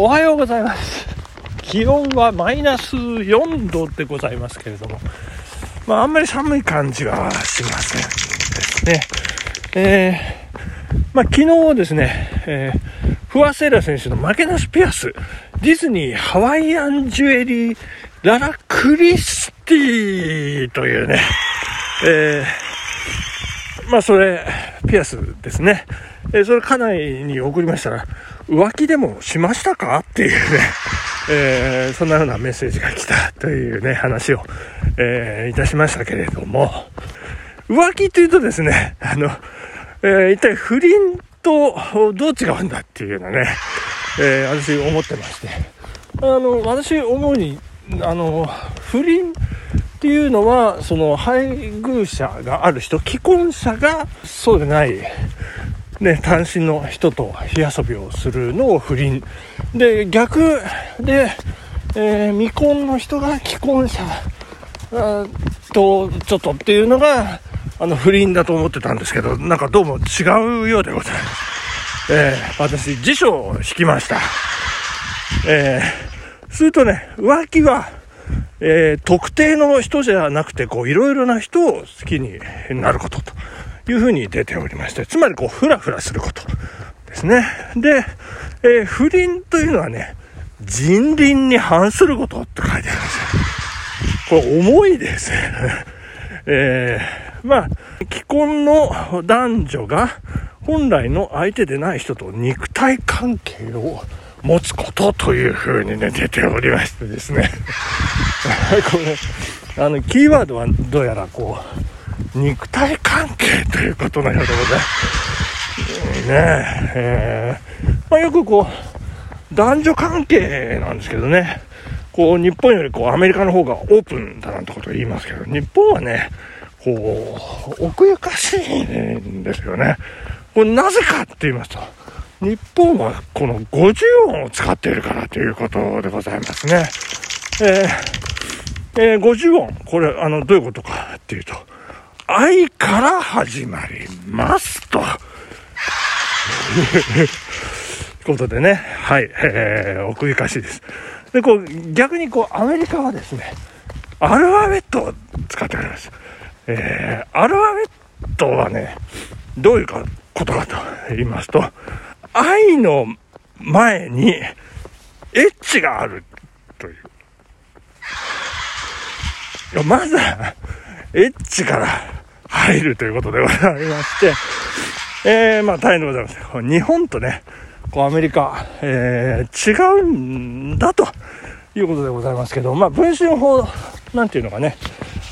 おはようございます。気温はマイナス4度でございますけれども、まあ、あんまり寒い感じはしませんですね。えー、まあ、昨日ですね、えー、フワセーラ選手の負けなしピアス、ディズニーハワイアンジュエリーララクリスティというね、えー、まあ、それ、ピアスですね。えー、それ家内に送りましたら、浮気でもしましたか？っていうね、えー、そんなようなメッセージが来たというね、話を、えー、いたしましたけれども、浮気というとですね、あの、えー、一体不倫とどう違うんだっていうようなね、えー、私思ってまして、あの、私思うに、あの、不倫っていうのは、その配偶者がある人、既婚者がそうでない、ね、単身の人と火遊びをするのを不倫。で、逆で、えー、未婚の人が既婚者とちょっとっていうのが、あの、不倫だと思ってたんですけど、なんかどうも違うようでございます。えー、私、辞書を引きました。えー、するとね、浮気は、えー、特定の人じゃなくて、こう、いろいろな人を好きになることと。いうふうに出ておりまして、つまりこう、ふらふらすることですね。で、えー、不倫というのはね、人倫に反することって書いてあるんです。これ重いですね。えー、まあ、既婚の男女が本来の相手でない人と肉体関係を持つことというふうにね、出ておりましてですね。これ、あの、キーワードはどうやらこう、肉体関係ということのようでございます。ねえー、まあ、よくこう、男女関係なんですけどね、こう、日本よりこう、アメリカの方がオープンだなんてことを言いますけど、日本はね、こう、奥ゆかしいんですよね。これなぜかって言いますと、日本はこの50音を使っているからということでございますね。えー、えー、50音、これ、あの、どういうことかっていうと、愛から始まりますと。ことでね、はい、えー、奥ゆかしいです。で、こう、逆にこう、アメリカはですね、アルファベットを使っております。えー、アルファベットはね、どういうかことかと言いますと、愛の前に、エッチがあるという。いやまずは、エッチから入るということでございまして、えー、まあ大変でございます。日本とね、こうアメリカ、えー、違うんだということでございますけど、まあ文春法なんていうのがね、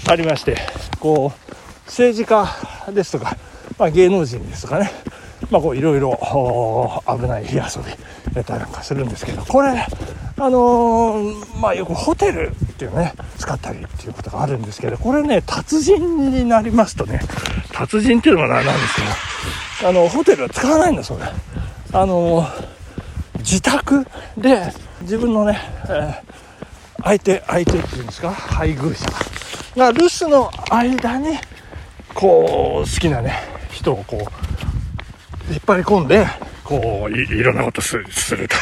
ありまして、こう、政治家ですとか、まあ芸能人ですとかね、まあこういろいろ危ない火遊びやったりなんかするんですけど、これ、あのー、まあよくホテルっていうね、使ったりっていうことがあるんですけど、これね、達人になりますとね、達人っていうのがなんですけど、あの、ホテルは使わないんだそうだ。あのー、自宅で自分のね、えー、相手、相手っていうんですか、配偶者が留守の間に、こう、好きなね、人をこう、引っ張り込んで、こうい、ろんなことすると。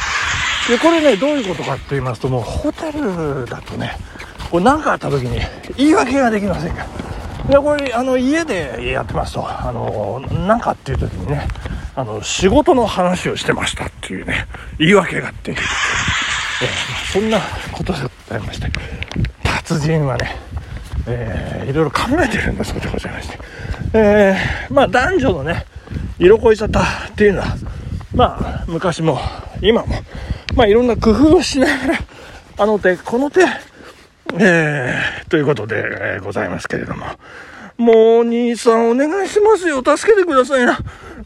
で、これね、どういうことかって言いますと、もうホテルだとね、これ何かあった時に言い訳ができませんから。で、これ、あの、家でやってますと、あの、なんかっていう時にね、あの、仕事の話をしてましたっていうね、言い訳ができる。えー、そんなことでございまして、達人はね、えー、いろいろ考えてるんだそうでございまして、えー、まあ男女のね、色恋沙汰っていうのは、まあ昔も今も、まあいろんな工夫をしながら、あの手、この手、えー、ということで、えー、ございますけれども、もう兄さんお願いしますよ。助けてくださいな。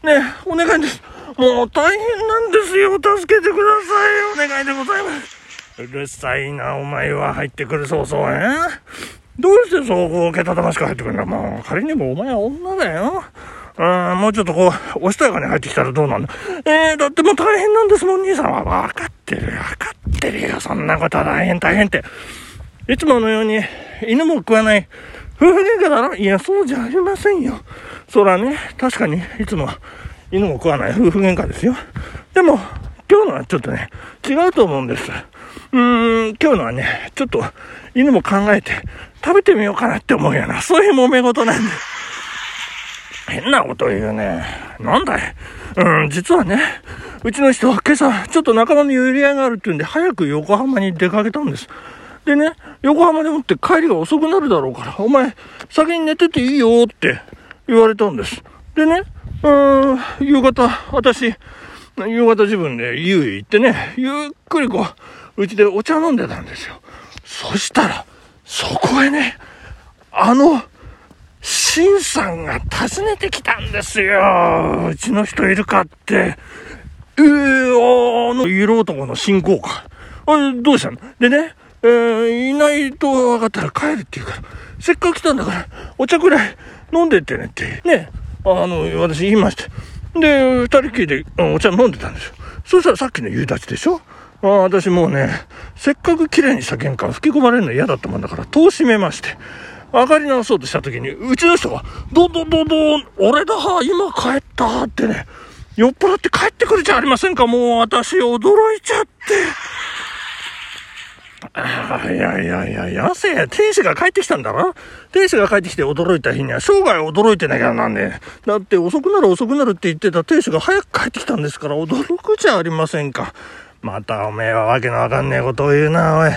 ね、お願いです。もう大変なんですよ。助けてください。お願いでございます。うるさいな、お前は入ってくるそうそうね。どうしてそうこう、けたたましく入ってくるんだ。まあ、仮にもお前は女だよ。うん、もうちょっとこう、おしとやかに入ってきたらどうなんだ。えー、だってもう大変なんですもん、兄さんは。わかってる、わかってるよ。そんなことは大変大変って。いつものように、犬も食わない、夫婦喧嘩だろ？いや、そうじゃありませんよ。そらね、確かに、いつも犬も食わない夫婦喧嘩ですよ。でも、今日のはちょっとね、違うと思うんです。うーん、今日のはね、ちょっと犬も考えて食べてみようかなって思うような、そういう揉め事なんです。変なこと言うね。なんだい？うん、実はね、うちの人は今朝、ちょっと仲間の寄り合いがあるって言うんで、早く横浜に出かけたんです。でね、横浜でもって帰りが遅くなるだろうから、お前、先に寝てていいよって言われたんです。でね、うーん、夕方、私、夕方自分で家へ行ってね、ゆっくりこう、うちでお茶飲んでたんですよ。そしたら、そこへね、あの、シンさんが訪ねてきたんですよ。うちの人いるかって。えー、あの、色男の新行か。あれ、どうしたの？でね、えー、いないと分かったら帰るって言うから、せっかく来たんだから、お茶くらい飲んでってねって、ね、あの、私言いまして。で、二人きりでお茶飲んでたんですよ。そしたらさっきの夕立でしょ？あ私もうね、せっかく綺麗にした玄関吹き込まれるの嫌だったもんだから、戸を閉めまして、上がり直そうとした時に、うちの人が、どんどんどんどん、俺だ、今帰ったってね、酔っ払って帰ってくるじゃありませんか、もう私驚いちゃって。あいやいやいや、やせや、天使が帰ってきたんだろ天使が帰ってきて驚いた日には生涯驚いてなきゃなんねだって遅くなる遅くなるって言ってた天使が早く帰ってきたんですから驚くじゃありませんか。またおめえはわけのわかんねえことを言うな、おい。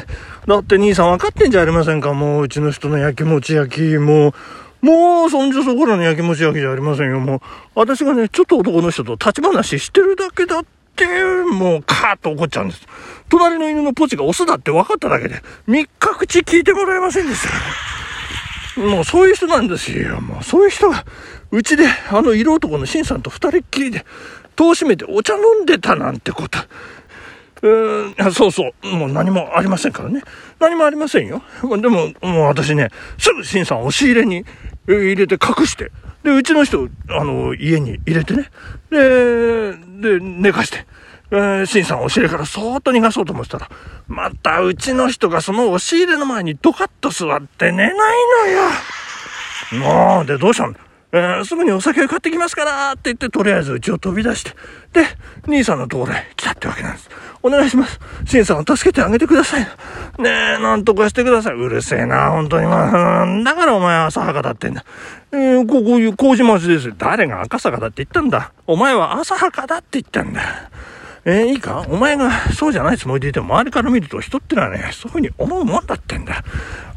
だって兄さん分かってんじゃありませんか、もううちの人の焼きもち焼き、もう、もうそんじょそこらの焼きもち焼きじゃありませんよ、もう。私がね、ちょっと男の人と立ち話してるだけだって、もうカーッと怒っちゃうんです。隣の犬のポチがオスだって分かっただけで、三日口聞いてもらえませんでした。もうそういう人なんですよ。もうそういう人が、うちであの色男のシンさんと二人っきりで、戸を閉めてお茶飲んでたなんてこと。うん、そうそう。もう何もありませんからね。何もありませんよ。でも、もう私ね、すぐ新さん押し入れに入れて隠して、で、うちの人、あの、家に入れてね。で、で、寝かして。えー、新さん押し入れからそーっと逃がそうと思ってたら、またうちの人がその押し入れの前にドカッと座って寝ないのよ。もう、で、どうしたの？えー、すぐにお酒を買ってきますからって言って、とりあえずうちを飛び出して、で、兄さんのところへ来たってわけなんです。お願いします。シンさんを助けてあげてください。ねえ、なんとかしてください。うるせえな、本当に。まあ、だからお前は浅はかだってんだ。えー、こういう麹町です。誰が赤坂だって言ったんだ。お前は浅はかだって言ったんだ。えー、いいか？お前がそうじゃないつもりでいても周りから見ると人ってのはね、そういうふうに思うもんだってんだ。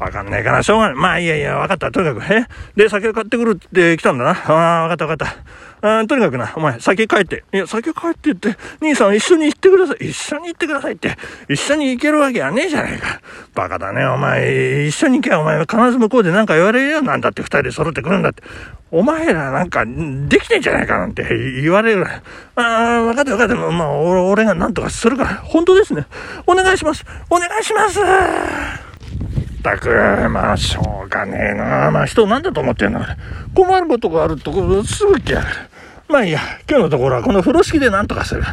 わかんないから、しょうがない。まあいいやいや、わかった。とにかく、え？で、酒を買ってくるって来たんだな。ああ、わかったわかった。あとにかくな、お前、先帰って。いや、先帰ってって、兄さん一緒に行ってください。一緒に行ってくださいって。一緒に行けるわけはねえじゃねえか。バカだね、お前。一緒に行けばお前は必ず向こうで何か言われるよ。なんだって二人で揃ってくるんだって。お前らなんか、できてんじゃないかなんて言われる。ああ、分かった分かった。まあ、俺が何とかするから。本当ですね。お願いします。お願いします。ったく、まあ、しょうがねえな。まあ、人なんだと思ってんの困ることがあるとすぐ来やがる。まあいいや、今日のところはこの風呂敷でなんとかする。うん、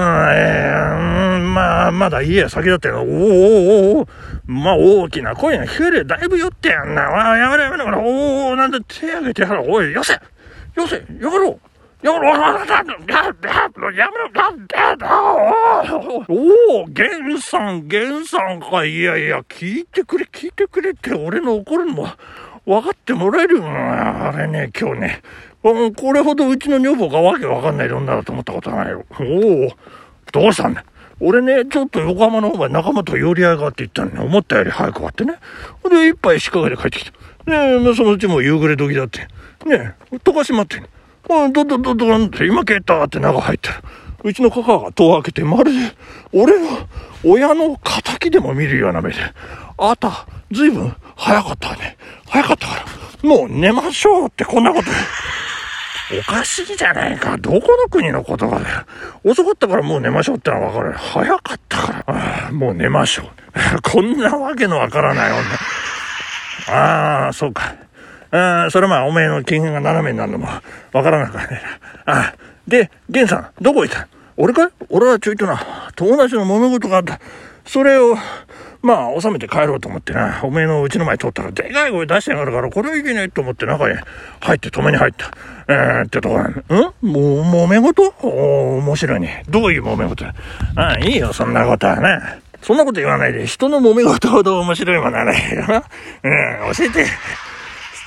えー、うん、まあ、まだ家や先だっておおおおまあ大きな声が聞こえるだいぶ酔ってやんな。あやめろやめろ、おおなんで手上げてやろう。おい、よせよせやろやめろやめろやめろおおゲンさん、ゲンさんか。いやいや、聞いてくれ、聞いてくれって俺の怒るのも分かってもらえるよな。あれね、今日ね、これほどうちの女房がわけわかんない女だと思ったことないよ。おお、どうしたんだ俺ね、ちょっと横浜の方が仲間と寄り合いがあって言ったのに、思ったより早く終わってね。で、一杯仕掛けで帰ってきた。ねそのうちも夕暮れ時だって。ねえ、溶かしまってんどどどどどんって今消えたって中入ったら、うちの母が戸を開けて、まるで、俺の親の仇でも見るような目で、あなた、ずいぶん早かったね。早かったから、もう寝ましょうってこんなこと。おかしいじゃないか。どこの国の言葉だよ。遅かったからもう寝ましょうってのはわかる。早かったから。ああもう寝ましょう。こんなわけのわからない女。ああ、そうか。ああ、それまあ、おめえの金が斜めになるのもわからなかったね。ああ、で、源さん、どこ行った？俺かい？俺はちょいとな、友達の揉め事があった。それを、まあ、収めて帰ろうと思ってな、おめえのうちの前通ったら、でかい声出してやがるから、これはいけねえと思って中に入って止めに入った。えー、ってとこなんん？もう、揉め事？お面白いね。どういう揉め事？ああ、いいよ、そんなことはな。そんなこと言わないで、人の揉め事ほど面白いものはないよな。うん、教えて。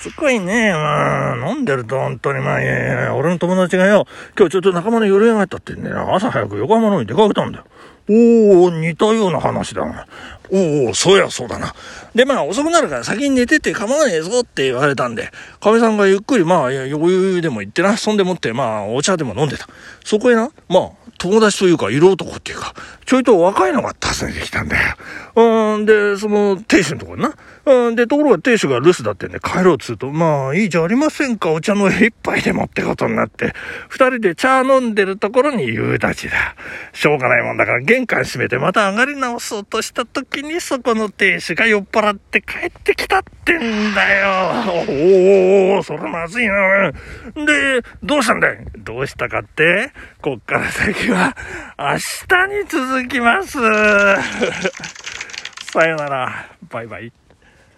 しつこいね。まあ、飲んでると本当にまあ、俺の友達がよ、今日ちょっと仲間の夜がったってんで、朝早く横浜の方に出かけたんだよ。おお似たような話だな。おおそうやそうだな。で、まあ、遅くなるから先に寝てて構わねえぞって言われたんで、かみさんがゆっくり、まあ、余裕でも行ってな、そんでもって、まあ、お茶でも飲んでた。そこへな、まあ、友達というか、色男っていうか、ちょいと若いのが訪ねてきたんだよ。うん、で、その、亭主のところにな。うん、で、ところが亭主が留守だってんで帰ろうっつうと、まあ、いいじゃありませんか、お茶の一杯でもってことになって、二人で茶飲んでるところに夕立だ。しょうがないもんだから玄関閉めてまた上がり直そうとした時にそこの亭主が酔っ払って帰ってきたってんだよ。おおそれまずいな。で、どうしたんだい？どうしたかってこっから先は明日に続きます。さよなら。バイバイ。